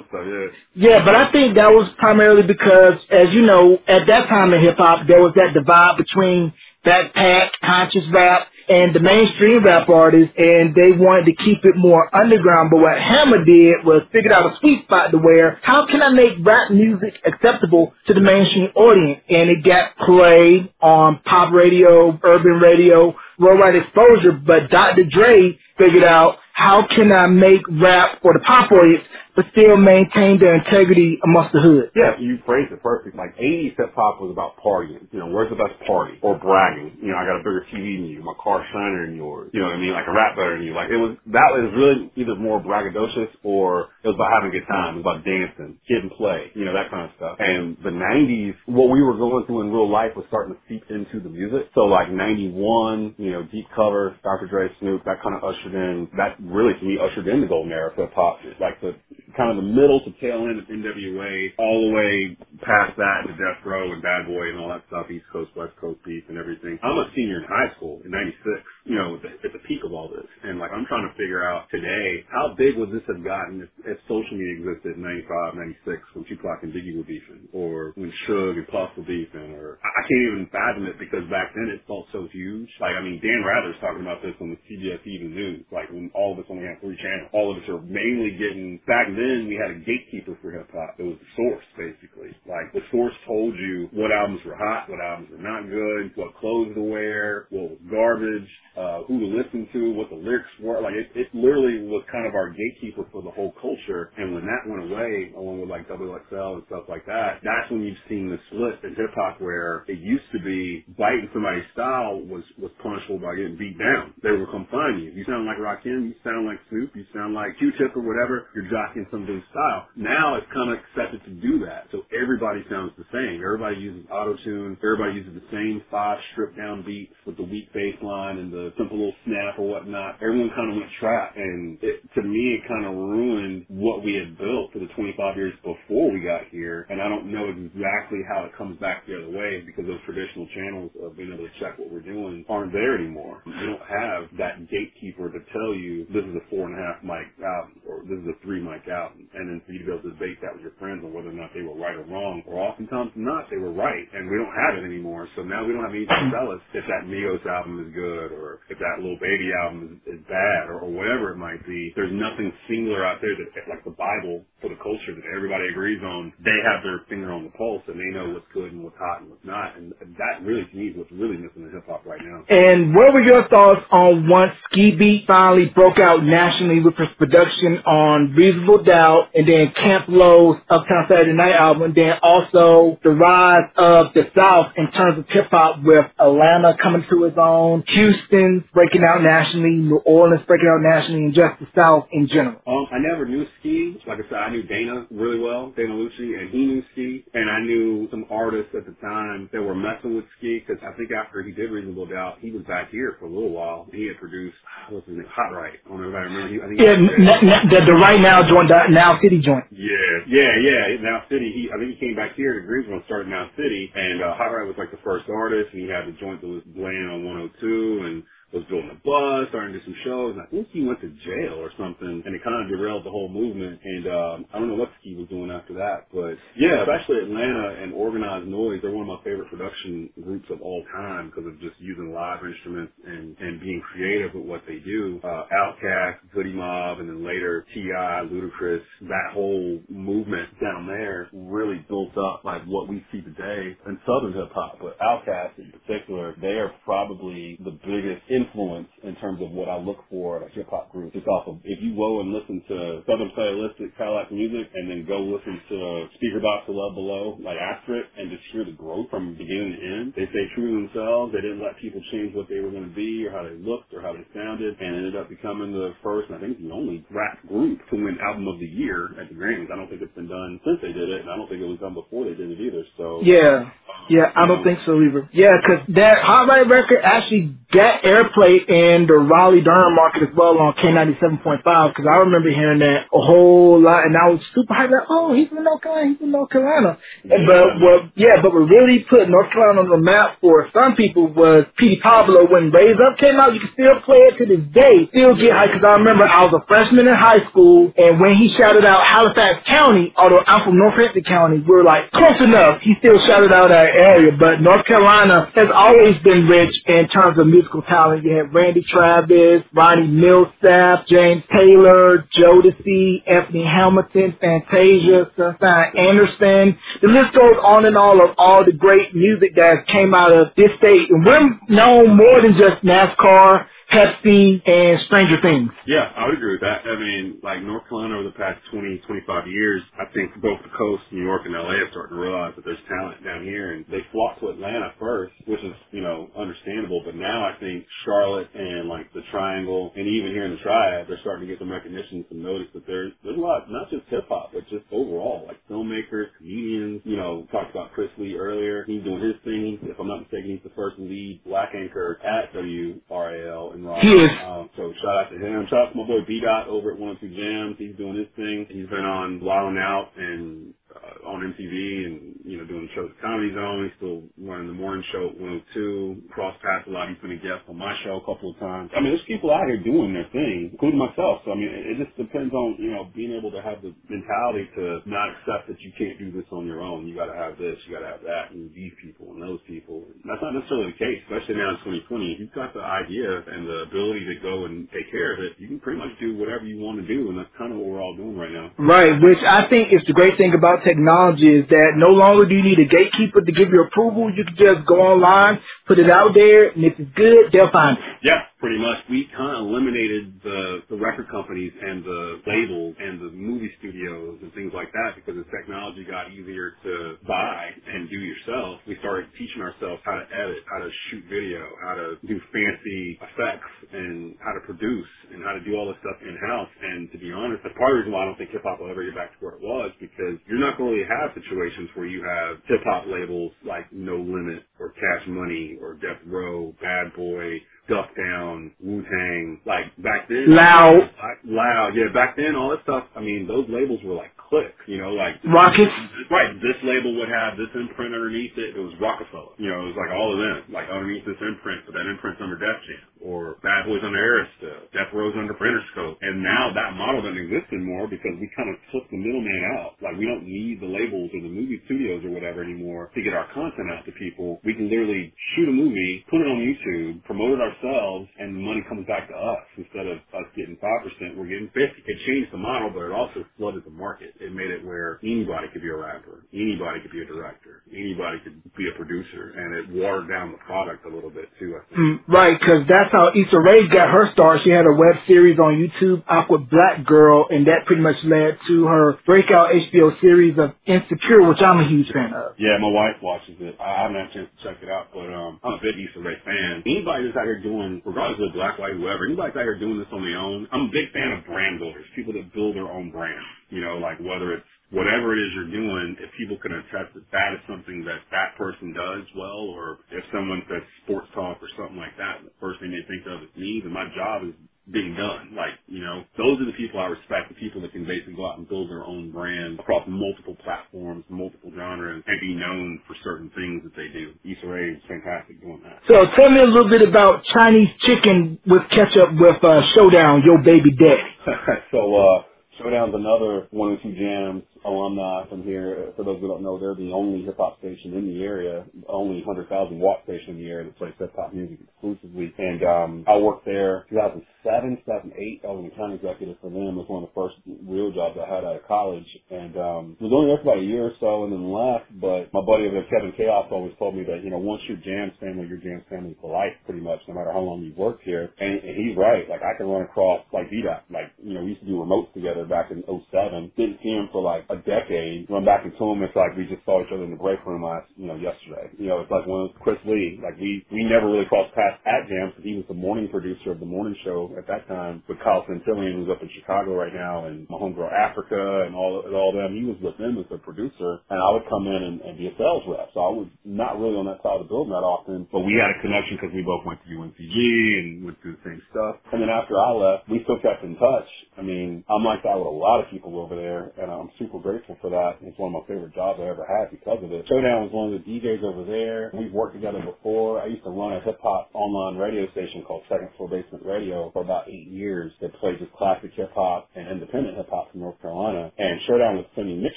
stuff, yeah. Yeah, but I think that was primarily because, as you know, at that time in hip hop, there was that divide between backpack, conscious rap, and the mainstream rap artists, and they wanted to keep it more underground. But what Hammer did was figured out a sweet spot to where how can I make rap music acceptable to the mainstream audience? And it got played on pop radio, urban radio, worldwide exposure. But Dr. Dre figured out how can I make rap for the pop audience but still maintain their integrity amongst the hood. Yeah, you phrased it perfect. Like 80s hip hop was about partying. You know, where's the best party? Or bragging. You know, I got a bigger TV than you. My car's shinier than yours. You know what I mean? Like a rap better than you. Like it was, that was really either more braggadocious or it was about having a good time. It was about dancing, kid and play, you know, that kind of stuff. And the 90s, what we were going through in real life was starting to seep into the music. So like 91, you know, deep cover, Dr. Dre, Snoop, that kind of ushered in, that really to me ushered in the golden era of hip hop. Like the kind of the middle to tail end of NWA, all the way past that to Death Row and Bad Boy and all that stuff, East Coast, West Coast beef and everything. I'm a senior in high school in 96, you know, at the, at the peak of all this. And like, I'm trying to figure out today, how big would this have gotten if, if social media existed in 95, 96 when Tupac and Biggie were beefing or when Suge and Puff were beefing or I, I can't even fathom it because back then it felt so huge. Like, I mean, Dan Rather's talking about this on the CBS Evening News, like when all of us only had three channels. All of us are mainly getting, back then we had a gatekeeper for hip hop. It was the source, basically. Like the source told you what albums were hot, what albums were not good, what clothes to wear, what was garbage, uh, who to listen to, what the lyrics were. Like it, it literally was kind of our gatekeeper for the whole culture. And when that went away, along with like Double XL and stuff like that, that's when you've seen the split in hip hop where it used to be biting somebody's style was was punishable by getting beat down. They would come find you. You sound like Rakim, you sound like Snoop, you sound like Q-Tip or whatever. You're jockeying somebody's style. Now it's kind of accepted to do that. So everybody sounds the same. Everybody uses auto tune. Everybody uses the same five stripped down beats with the weak bass line and the simple little snap or whatnot. Everyone kind of went trap, and it, to me, it kind of ruined what we had built for the 25 years before we got here. And I don't know exactly how it comes back the other way because those traditional channels of being able to check what we're doing aren't there anymore. You don't have that gatekeeper to tell you this is a four and a half mic album or this is a three mic album, and then for you to be able to debate that with your friends on whether or not they were right or wrong, or oftentimes not, they were right, and we don't have it anymore. So now we don't have anything to tell us if that Migos album is good or if that Lil Baby album is, is bad or, or whatever it might be. There's nothing singular out there that, like the Bible for the culture that everybody agrees on. They have their finger on the pulse and they know what's good and what's hot and what's not. And that really, to me, is what's really missing in hip hop right now. And what were your thoughts on once Ski Beatz finally broke out nationally with his production on Reasonable Doubt and then Camp Lo's Uptown Saturday Night album, and then also the rise of the South in terms of hip hop with Atlanta coming to its own, Houston breaking out nationally, New Orleans breaking out nationally, and just the South in general? Um, I never knew Ski. Like I said, I knew Dana really well, Dana Lucci, and he knew Ski. And I knew some artists at the time that were messing with Ski because I think after he did Reasonable Doubt, he was back here for a little while. He had produced, what's his name, Hot Right. I don't know if I remember. He, I think yeah, n- n- the, the Right Now joint, the Now City joint. Yeah, yeah, yeah. Now City, he, I think he came back here to Greensboro and started Now City. And uh, Hot Right was like the first artist, and he had the joint that was playing on 102 and was building a bus, starting to do some shows. And I think he went to jail or something, and it kind of derailed the whole movement. And um, I don't know what Ski was doing after that, but yeah, especially Atlanta and Organized Noise, they're one of my favorite production groups of all time because of just using live instruments and and being creative with what they do. Uh, Outkast, Goodie Mob, and then later T.I., Ludacris, that whole movement down there really built up like what we see today in Southern hip hop. But Outkast in particular, they are probably the biggest influence in terms of what I look for in a hip hop group. It's off of if you go and listen to Southernplayalisticadillacmuzik and then go listen to Speakerboxxx of Love Below, like after it, and just hear the growth from beginning to end. They stay true to themselves. They didn't let people change what they were going to be or how they looked or how they sounded, and ended up becoming the first, and I think the only rap group to win Album of the Year at the Grammys. I don't think it's been done since they did it, and I don't think it was done before they did it either. So yeah. Yeah, um, I don't think so either. Yeah, because that Hot Right record actually got airplay in the Raleigh Durham market as well on K97.5 because I remember hearing that a whole lot and I was super hyped like, oh, he's from North Carolina, he's from North Carolina. Yeah. But what, yeah, but what really put North Carolina on the map for some people was Petey Pablo when Raise Up came out. You can still play it to this day, still get hyped because I remember I was a freshman in high school and when he shouted out Halifax County, although I'm from Northampton County, we're like close enough. He still shouted out that area, but North Carolina has always been rich in terms of musical talent. You have Randy Travis, Ronnie Milsap, James Taylor, Jodeci, Anthony Hamilton, Fantasia, Sunshine Anderson. The list goes on and on of all the great music that came out of this state. And we're known more than just NASCAR. Pepsi and Stranger Things. Yeah, I would agree with that. I mean, like North Carolina over the past 20, 25 years, I think both the coast, New York and LA are starting to realize that there's talent down here and they flock to Atlanta first, which is, you know, understandable. But now I think Charlotte and like the Triangle and even here in the Triad, they're starting to get some recognition, some notice that there's, there's a lot, not just hip hop, but just overall, like filmmakers, comedians, you know, talked about Chris Lee earlier. He's doing his thing. If I'm not mistaken, he's the first lead black anchor at WRAL Raleigh. He is. Um, so shout out to him. Shout out to my boy B Dot over at One Two Jams. He's doing his thing. He's been on Wild 'N Out and uh, on MTV and, you know, doing shows at Comedy Zone. He's still running the morning show at 102. Cross paths a lot. He's been a guest on my show a couple of times. I mean, there's people out here doing their thing, including myself. So, I mean, it just depends on, you know, being able to have the mentality to not accept that you can't do this on your own. You got to have this, you got to have that, and these people and those people. And that's not necessarily the case, especially now in 2020. If you've got the idea and the ability to go and take care of it, you can pretty much do whatever you want to do, and that's kind of what we're all doing right now. Right, which I think is the great thing about technology is that no longer do you need a gatekeeper to give you approval. You can just go online, put it out there, and if it's good, they'll find it. Yeah, pretty much we kind of eliminated the the record companies and the labels and the movie studios and things like that because as technology got easier to buy and do yourself, we started teaching ourselves how to edit, how to shoot video, how to do fancy effects and how to produce and how to do all this stuff in house. And to be honest, that's part of the reason why I don't think hip hop will ever get back to where it was because you're not going to really have situations where you have hip hop labels like No Limit or Cash Money or Death Row, Bad Boy, Duck Down, Wu Tang, like back then. Loud. Loud. Yeah, back then all that stuff, I mean, those labels were like click, you know, like Rockets. Right. This label would have this imprint underneath it. It was Rockefeller. You know, it was like all of them. Like underneath this imprint, but that imprint's under Def Jam. Or Bad Boys under Arista. Uh, Death Row's under Interscope. And now that model doesn't exist anymore because we kind of took the middleman out. Like we don't need the labels or the movie studios or whatever anymore to get our content out to people. We can literally shoot a movie, put it on YouTube, promote it ourselves, and the money comes back to us instead of us getting 5%, we're getting 50 It changed the model, but it also flooded the market. It made it where anybody could be a rapper, anybody could be a director, anybody could be a producer, and it watered down the product a little bit too, I think. Mm, right, because that's how Issa Rae got her start. She had a web series on YouTube, Awkward Black Girl, and that pretty much led to her breakout HBO series of Insecure, which I'm a huge fan of. Yeah, my wife watches it. I haven't had a chance to check it out, but um, I'm a big Issa Rae fan. Anybody that's out here doing, regardless of black, white, whoever, anybody that's out here doing this on their own, I'm a big fan of brand builders, people that build their own brand. You know, like whether it's whatever it is you're doing, if people can attest that that is something that that person does well, or if someone says sports talk or something like that, the first thing they think of is me, then my job is being done. Like, you know, those are the people I respect, the people that can basically go out and build their own brand across multiple platforms, multiple genres, and be known for certain things that they do. Issa Rae is fantastic doing that. So tell me a little bit about Chinese chicken with ketchup with uh, Showdown, Yo Baby Daddy. so, uh, Showdown's another one or two jams alumni from here. For those who don't know, they're the only hip hop station in the area, only 100,000 watt station in the area that plays hip hop music exclusively. And um, I worked there 2007, 2008. I was an account executive for them. It was one of the first real jobs I had out of college. And um, was only there for about a year or so and then left. But my buddy over there, Kevin Chaos, always told me that, you know, once you're Jam's family, you're Jam's family for life pretty much, no matter how long you've worked here. And, and he's right. Like, I can run across, like, B Dot. Like, you know, we used to do remotes together back in 07. Didn't see him for, like, a decade. Run back into him, it's like we just saw each other in the break room last, you know, yesterday. You know, it's like when Chris Lee. Like, we, we never really crossed paths at Jam because he was the morning producer of the morning show at that time with Kyle Santillian, who's up in Chicago right now, and my homegirl Africa and all, and all them. He was with them as a producer, and I would come in and, and be a sales rep. So I was not really on that side of the building that often, but we had a connection because we both went to UNCG and went through the same stuff. And then after I left, we still kept in touch. I mean, I'm like that with a lot of people over there, and I'm super grateful for that. It's one of my favorite jobs I ever had because of it. Showdown was one of the DJs over there. We've worked together before. I used to run a hip hop online radio station called Second Floor Basement Radio for about eight years that played just classic hip hop and independent hip hop from North Carolina. And Showdown was sending mix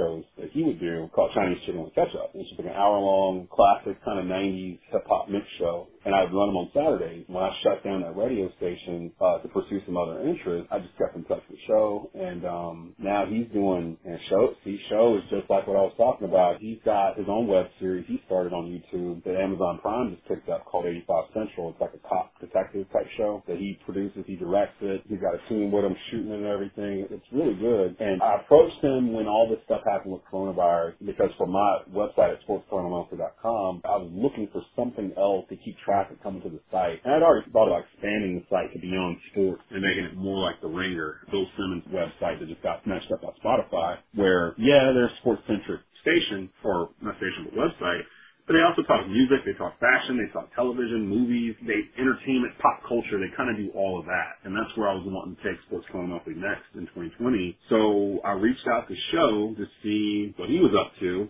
shows that he would do called Chinese Chicken with Ketchup. It's just like an hour long classic kind of 90s hip hop mix show and I would run them on Saturdays. When I shut down that radio station uh, to pursue some other interests, I just kept in touch with Show, and um, now he's doing and Show. See, Show is just like what I was talking about. He's got his own web series he started on YouTube that Amazon Prime just picked up called 85 Central. It's like a cop detective type show that he produces, he directs it. He's got a team with him shooting it and everything. It's really good. And I approached him when all this stuff happened with coronavirus because for my website at sportscornermonthly.com, I was looking for something else to keep traffic coming to the site. And I'd already thought about expanding the site to beyond sports and making it more like the Ringer, Bill Simmons website that just got snatched up by Spotify, where, yeah, they're a sports-centric station, or not station, but website, but they also talk music, they talk fashion, they talk television, movies, they entertainment, pop culture. They kind of do all of that, and that's where I was wanting to take Sports Corner Monthly next in 2020. So I reached out to Show to see what he was up to,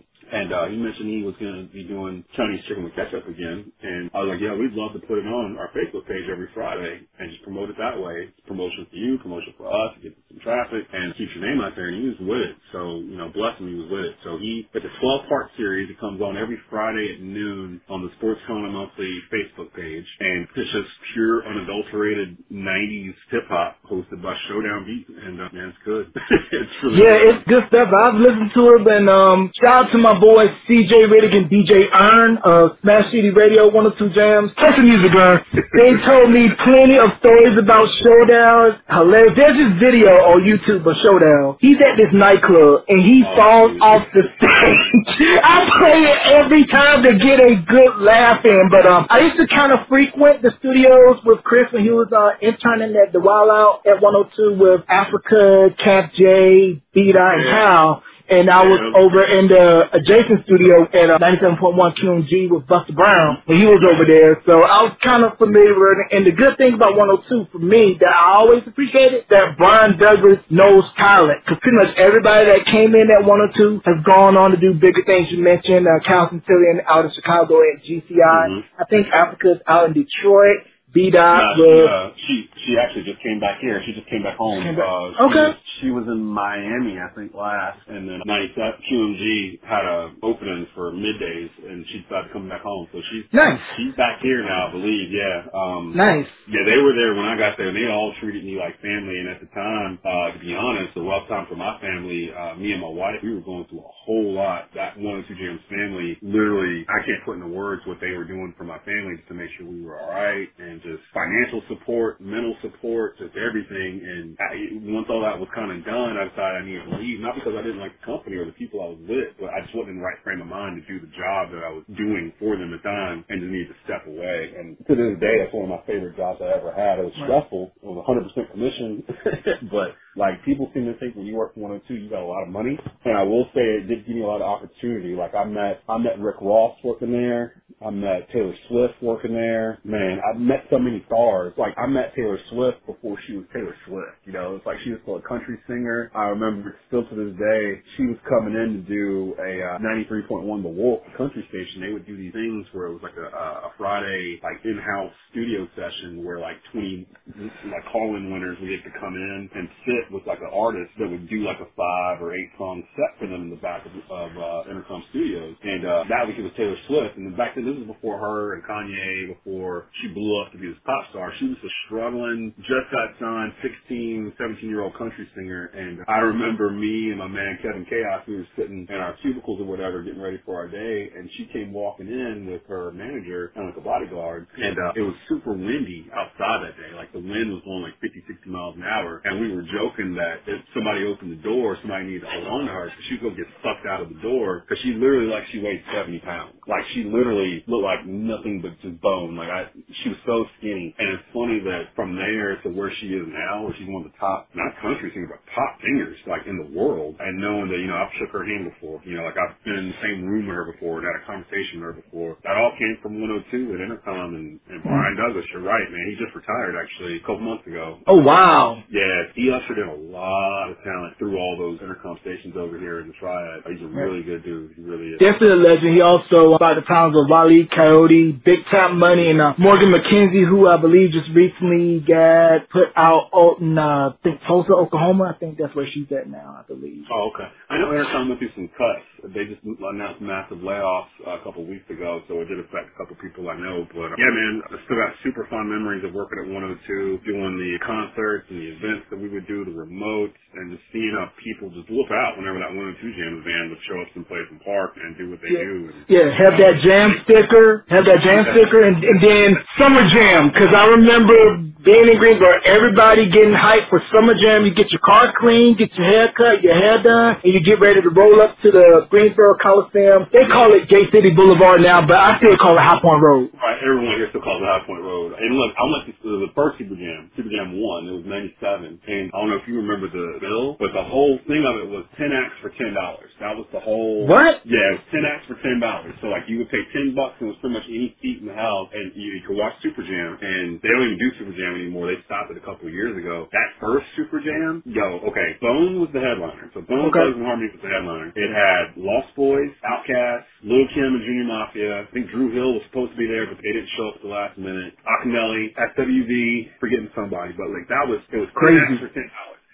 uh, he mentioned he was going to be doing Chinese chicken with ketchup again. And I was like, yeah, we'd love to put it on our Facebook page every Friday and just promote it that way. It's promotion for you, promotion for us, get some traffic and keeps your name out there. And was with it. So, you know, bless him, he was with it. So he, it's a 12 part series. It comes on every Friday at noon on the Sports Corner Monthly Facebook page. And it's just pure, unadulterated 90s hip hop hosted by Showdown Beat. And, uh, man, it's good. it's really Yeah, it's good stuff. I've listened to it, and um, shout out to my boys CJ Riddick and DJ Iron of Smash City Radio 102 Jams. Play some music, man. They told me plenty of stories about Showdown. Hilarious. There's this video on YouTube of Showdown. He's at this nightclub, and he Oh, falls off the stage. I play it every time to get a good laugh in, but um, I used to kind of frequent the studios with Chris when he was uh, interning at the Wild Out at 102 with Africa, Cap J, Beta, and Yeah. And I was over in the adjacent studio at uh, 97.1 QMG with Buster Brown, and he was over there. So I was kind of familiar with it. And the good thing about 102 for me that I always appreciated that Brian Douglas knows talent. Because pretty much everybody that came in at 102 has gone on to do bigger things. You mentioned uh, Kyle Santillian out of Chicago at GCI. Mhm. I think Africa's out in Detroit. B Dot uh, she she actually just came back here. She just came back home. Came back- Uh, she Okay. Was, she was in Miami, I think, last, and then 97 QMG had a opening for middays, and she decided to come back home. So she's nice, she's back here now, I believe. Yeah. Um, nice. Yeah, they were there when I got there, and they all treated me like family. And at the time, uh, to be honest, the rough time for my family, uh, me and my wife, we were going through a whole lot. That one or two Jams family, literally, I can't put into words what they were doing for my family just to make sure we were all right, and just financial support, mental support, just everything. And I, once all that was kind of done, I decided I needed to leave, not because I didn't like the company or the people I was with, but I just wasn't in the right frame of mind to do the job that I was doing for them at the time, and just needed to step away. And to this day, that's one of my favorite jobs I ever had. It was Right. stressful. It was 100% commission, but like people seem to think when you work for 102, you got a lot of money. And I will say it did give me a lot of opportunity. Like I met, I met Rick Ross working there. I met Taylor Swift working there. Man, I met so many stars. Like I met Taylor Swift before she was Taylor Swift. You know, it's like she was still a country singer. I remember still to this day, she was coming in to do a uh, 93.1 The Wolf country station. They would do these things where it was like a, a Friday like in-house studio session where like 20 like call-in winners would get to come in and sit with like an artist that would do like a five or eight song set for them in the back of, of uh, Entercom Studios. And uh, that week it was Taylor Swift. And back then, this was before her and Kanye, before she blew up to be this pop star. She was a struggling, just got signed, 16, 17 year old country singer. And I remember me and my man Kevin Chaos, we were sitting in our cubicles or whatever, getting ready for our day. And she came walking in with her manager and like a bodyguard. And uh, it was super windy outside that day. Like the wind was blowing like 50, 60 miles an hour. And we were joking that if somebody opened the door, somebody needed to hold on to her because she was going to get sucked out of the door because she literally, like, she weighed 70 pounds. Like, she literally looked like nothing but just bone. Like, I, she was so skinny. And it's funny that from there to where she is now, where she's one of the top, not country singers, but top singers, like, in the world, and knowing that, you know, I've shook her hand before, you know, like, I've been in the same room with her before and had a conversation with her before. That all came from 102 at Entercom and, and Brian mm-hmm. Douglas. You're right, man. He just retired, actually, a couple months ago. Oh wow. Yeah, he ushered in a lot of talent through all those Entercom stations over here in the Triad. He's a really good dude. He really is. Definitely a legend. He also about the times of Wally Coyote, Big Time Money, and uh, Morgan McKenzie, who I believe just recently got put out in uh, I think Tulsa, Oklahoma. I think that's where she's at now. I believe. Oh, okay. I know Entercom went through some cuts. They just announced massive layoffs a couple weeks ago, so it did affect a couple people I know. But yeah, man, I still got super fun memories of working at 102, doing the concerts and the events that we would do, the remotes, and just seeing how people just look out whenever that 102 Jam band would show up someplace in park and do what they Yeah. do. And, Yeah, have that um, jam sticker, have that jam sticker, and, and then Summer Jam. Because I remember being in Greensboro, everybody getting hyped for Summer Jam. You get your car clean, get your hair cut, your hair done, and you get ready to roll up to the Greensboro Coliseum. They call it Gate City Boulevard now, but I still call it High Point Road. Right, everyone here still calls it High Point Road. And look, I went to the first Super Jam, Super Jam 1, it was 97. And I don't know if you remember the bill, but the whole thing of it was 10 acts for $10. That was the whole... What? Yeah, it was 10 acts for $10. So like you would pay 10 bucks and it was pretty much any seat in the house and you, you could watch Super Jam. And they don't even do Super Jam anymore. They stopped it a couple of years ago. That first Super Jam, yo, okay, Bone was the headliner. So Bone Okay. Thugs-n-Harmony was the headliner. It had Lost Boyz, Outkast, Lil Kim and Junior Mafia. I think Dru Hill was supposed to be there, but they didn't show up at the last minute. Akinyele, SWV, forgetting somebody, but like that was, it was Crazy.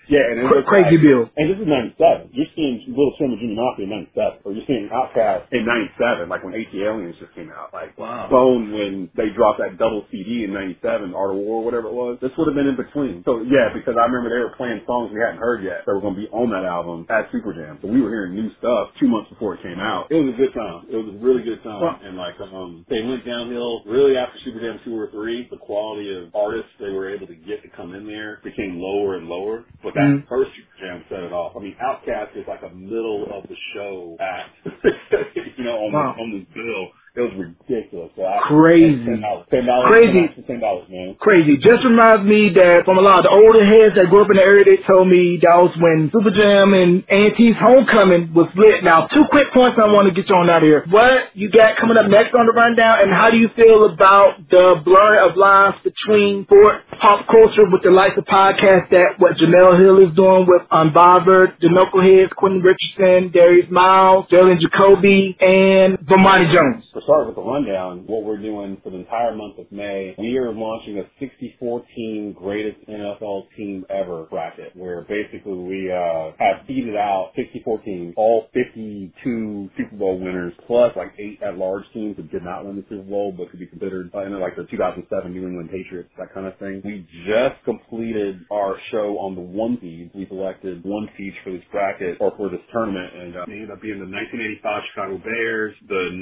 Crazy for $10. Yeah, and it Cra- was crazy build. And this is '97. You're seeing Little Swim and Junior Mafia in '97, or you're seeing Outkast in '97, like when ATLiens just came out. Like Wow. Bone when they dropped that double CD in '97, Art of War, whatever it was. This would have been in between. So yeah, because I remember they were playing songs we hadn't heard yet that were going to be on that album at Super Jam. So we were hearing new stuff two months before it came out. It was a good time. It was a really good time. Well- and like um, they went downhill really after Super Jam two or three. The quality of artists they were able to get to come in there became lower and lower. But that Mhm. first Jam set it off. I mean, Outkast is like a middle of the show act. you know, on Wow. the, on this bill. It was ridiculous. So I, Crazy. Ten dollars. Crazy. Ten dollars, man. Crazy. Just reminds me that from a lot of the older heads that grew up in the area, they told me that was when Super Jam and A&T's Homecoming was lit. Now, two quick points I want to get you on out of here. What you got coming up next on the rundown, and how do you feel about the blurring of lines between Fort pop culture with the likes of podcasts that what Jemele Hill is doing with Unbothered, the Knuckleheads, Quentin Richardson, Darius Miles, Jalen Jacoby, and Vermonti Jones? Start with the rundown, what we're doing for the entire month of May, we are launching a 64 team greatest NFL team ever bracket, where basically we uh, have seeded out 64 teams, all 52 Super Bowl winners, plus like eight at-large teams that did not win the Super Bowl but could be considered uh, in like the 2007 New England Patriots, that kind of thing. We just completed our show on the one seed. We selected one seed for this bracket or for this tournament, and uh, ended up being the 1985 Chicago Bears, the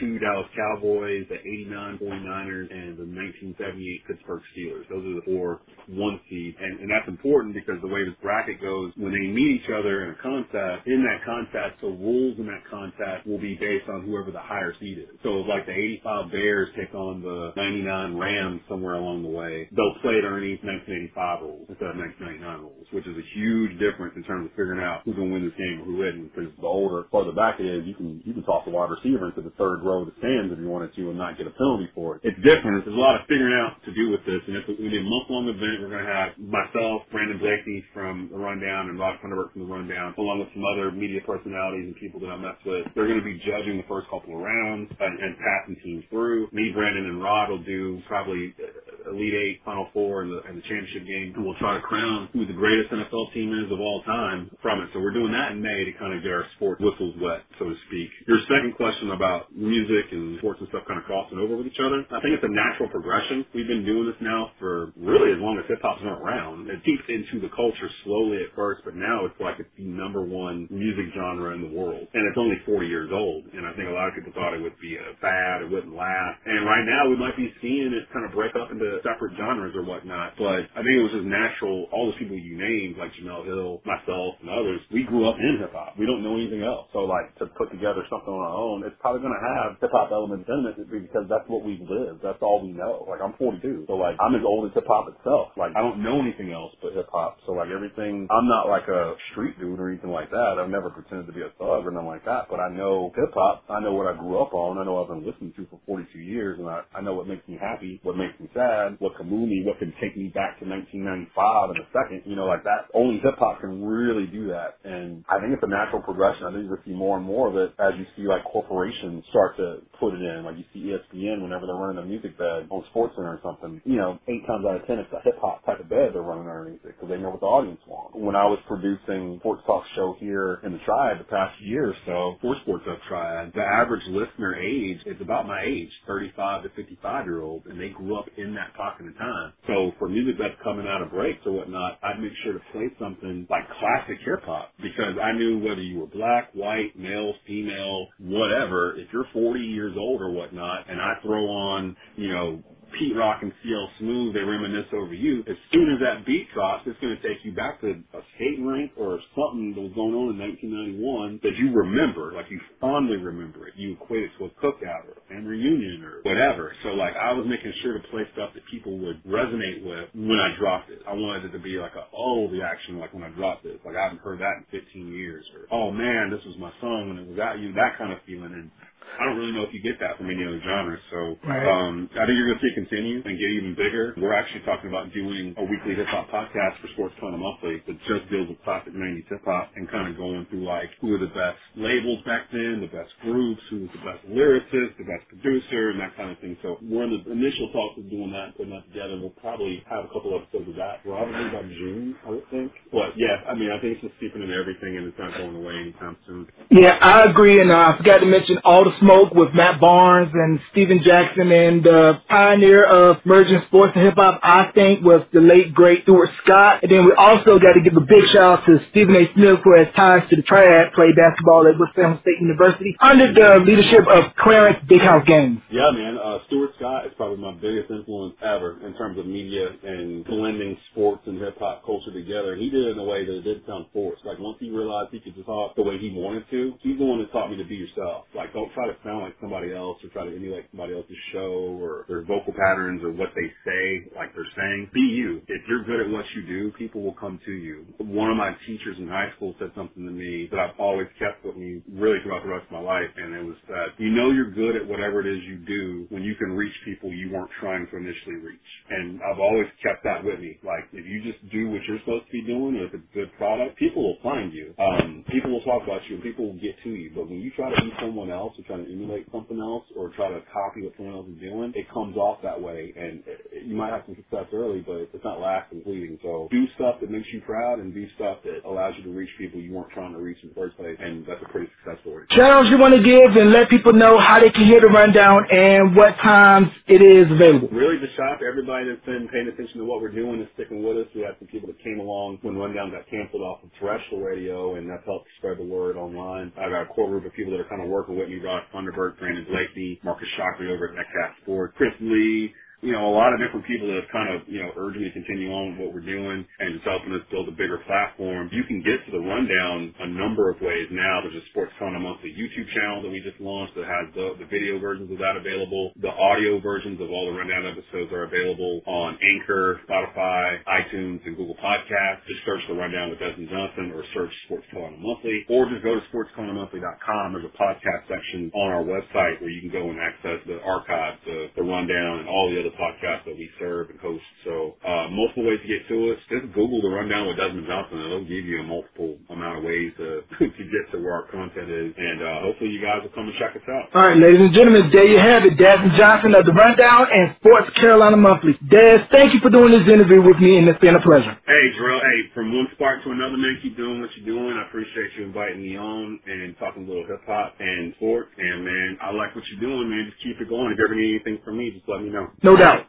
92 Dallas Cowboys, the 89 49ers, and the 1978 Pittsburgh Steelers. Those are the four one seed, and, and that's important because the way this bracket goes, when they meet each other in a contest, in that contest, the rules in that contest will be based on whoever the higher seed is. So like the 85 Bears take on the 99 Rams somewhere along the way, they'll play it underneath 1985 rules instead of 1999 rules, which is a huge difference in terms of figuring out who's going to win this game or who isn't. Because the older, farther back it is, you can you can toss a wide receiver into the third row the stands if you wanted to and not get a penalty for it. It's different. There's a lot of figuring out to do with this, and if we did a month long event, we're going to have myself, Brandon Blakeney from the Rundown, and Rod Funderburk from the Rundown, along with some other media personalities and people that I mess with. They're going to be judging the first couple of rounds and, and passing teams through. Me, Brandon, and Rod will do probably uh, Elite Eight, Final Four, and the, and the championship game, and we'll try to crown who the greatest NFL team is of all time from it. So we're doing that in May to kind of get our sports whistles wet, so to speak. Your second question about music and sports and stuff kind of crossing over with each other, I think it's a natural progression. We've been doing this now for really as long as hip hop's been around. It seeped into the culture slowly at first, but now it's like it's the number one music genre in the world. And it's only 40 years old. And I think a lot of people thought it would be uh, a fad, it wouldn't last. And right now we might be seeing it kind of break up into separate genres or whatnot. But I think it was just natural. All those people you named, like Jemele Hill, myself, and others, we grew up in hip hop. We don't know anything else. So like to put together something on our own, it's probably going to have hip hop elements in it because that's what we've lived. That's all we know. Like I'm 42. So like I'm as old as hip hop itself. Like I don't know anything else but hip hop. So like everything, I'm not like a street dude or anything like that. I've never pretended to be a thug or nothing like that. But I know hip hop. I know what I grew up on. I know what I've been listening to for 42 years, and I, I know what makes me happy, what makes me sad, what can move me, what can take me back to 1995 in a second. You know, like that. Only hip hop can really do that, and I think it's a natural progression. I think you'll see more and more of it as you see like corporations start to put it in. Like you see ESPN whenever they're running a music bed on SportsCenter or something. You know, eight times out of ten, it's a hip hop type of bed they're running underneath it because they know what the audience wants. When I was producing Sports Talk show here in the Triad the past year or so for Sports Up Triad, the average listener age is about my age, 35 to 55 year olds, and they grew up in that pocket of time. So for music that's coming out of breaks or whatnot, I'd make sure to play something like classic hip hop because I knew whether you were black, white, male, female, whatever, if you're 40 years old or whatnot, and I throw on, you know, Pete Rock and CL Smooth, they reminisce over you. As soon as that beat drops, it's going to take you back to a skating rink or something that was going on in 1991 that you remember, like you fondly remember it. You equate it to a cookout or a family reunion or whatever. So like I was making sure to play stuff that people would resonate with when I dropped it. I wanted it to be like a oh reaction like when I dropped this. Like I haven't heard that in 15 years or oh man, this was my song when it was at you. That kind of feeling. And I don't really know if you get that from any other genre. So Right. um, I think you're going to see it continue and get even bigger. We're actually talking about doing a weekly hip hop podcast for Sports Corner Monthly that just deals with classic 90s hip hop and kind of going through like who are the best labels back then, the best groups, who was the best lyricist, the best producer, and that kind of thing. So we're in the initial talks of doing that, putting that together. We'll probably have a couple episodes of that probably by June, I would think. But yeah, I mean, I think it's just seeping into everything and it's not going away anytime soon. Yeah, I agree, and uh, I forgot to mention All the Smoke with Matt Barnes and Stephen Jackson, and the pioneer of merging sports and hip hop, I think, was the late great Stuart Scott. And then we also got to give a big shout out to Stephen A. Smith, who has ties to the Triad, played basketball at Winston State University under the leadership of Clarence Big House Gaines. Yeah, man. Uh, Stuart Scott is probably my biggest influence ever in terms of media and blending sports and hip hop culture together. He did it in a way that it didn't sound forced. Like once he realized he could talk the way he wanted to, he's the one that taught me to be yourself. Like don't try to sound like somebody else or try to emulate somebody else's show or their vocal patterns or what they say like they're saying. Be you. If you're good at what you do, people will come to you. One of my teachers in high school said something to me that I've always kept with me really throughout the rest of my life, and it was that you know you're good at whatever it is you do when you can reach people you weren't trying to initially reach. And I've always kept that with me. Like if you just do what you're supposed to be doing, if it's a good product, people will find you. Um, people will talk about you, and people will get to you. But when you try to be someone else, or try to emulate something else, or try to copy what someone else is doing, it comes off that way, and you might have some success early, but it's not lasting, fleeting. So do stuff that makes you proud, and do stuff that allows you to reach people you weren't trying to reach in the first place, and that's a pretty successful story. Outs you want to give and let people know how they can hear the rundown and what times it is available. Really the shop, everybody that's been paying attention to what we're doing is sticking with us. We had some people that came along when Rundown got canceled off of terrestrial radio and that's helped spread the word online. I've got a core group of people that are kind of working with me, Rod Funderburk, Brandon Blakey, Marcus Shockley over at Netcast Sports, Chris Lee, you know, a lot of different people that have kind of, you know, urged me to continue on with what we're doing and just helping us build a bigger platform. You can get to the rundown a number of ways now. There's a Sports Corner Monthly YouTube channel that we just launched that has the, the video versions of that available. The audio versions of all the rundown episodes are available on Anchor, Spotify, iTunes, and Google Podcasts. Just search the rundown with Desmond Johnson or search Sports Corner Monthly or just go to sportscornermonthly.com. There's a podcast section on our website where you can go and access the archives, the, the rundown, and all the other podcasts that we serve and host. So uh, multiple ways to get to us. Just Google the rundown with Desmond Johnson, and it'll give you a multiple amount of ways to to get to where our content is. And uh, hopefully, you guys will come and check us out. All right, ladies and gentlemen, there you have it. Desmond Johnson of the Rundown and Sports Corner Monthly. Des, thank you for doing this interview with me, and it's been a pleasure. Hey, Drill. Hey, from one spark to another, man. Keep doing what you're doing. I appreciate you inviting me on and talking a little hip hop and sports. And man, I like what you're doing, man. Just keep it going. If you ever need anything from me, just let me know. No doubt.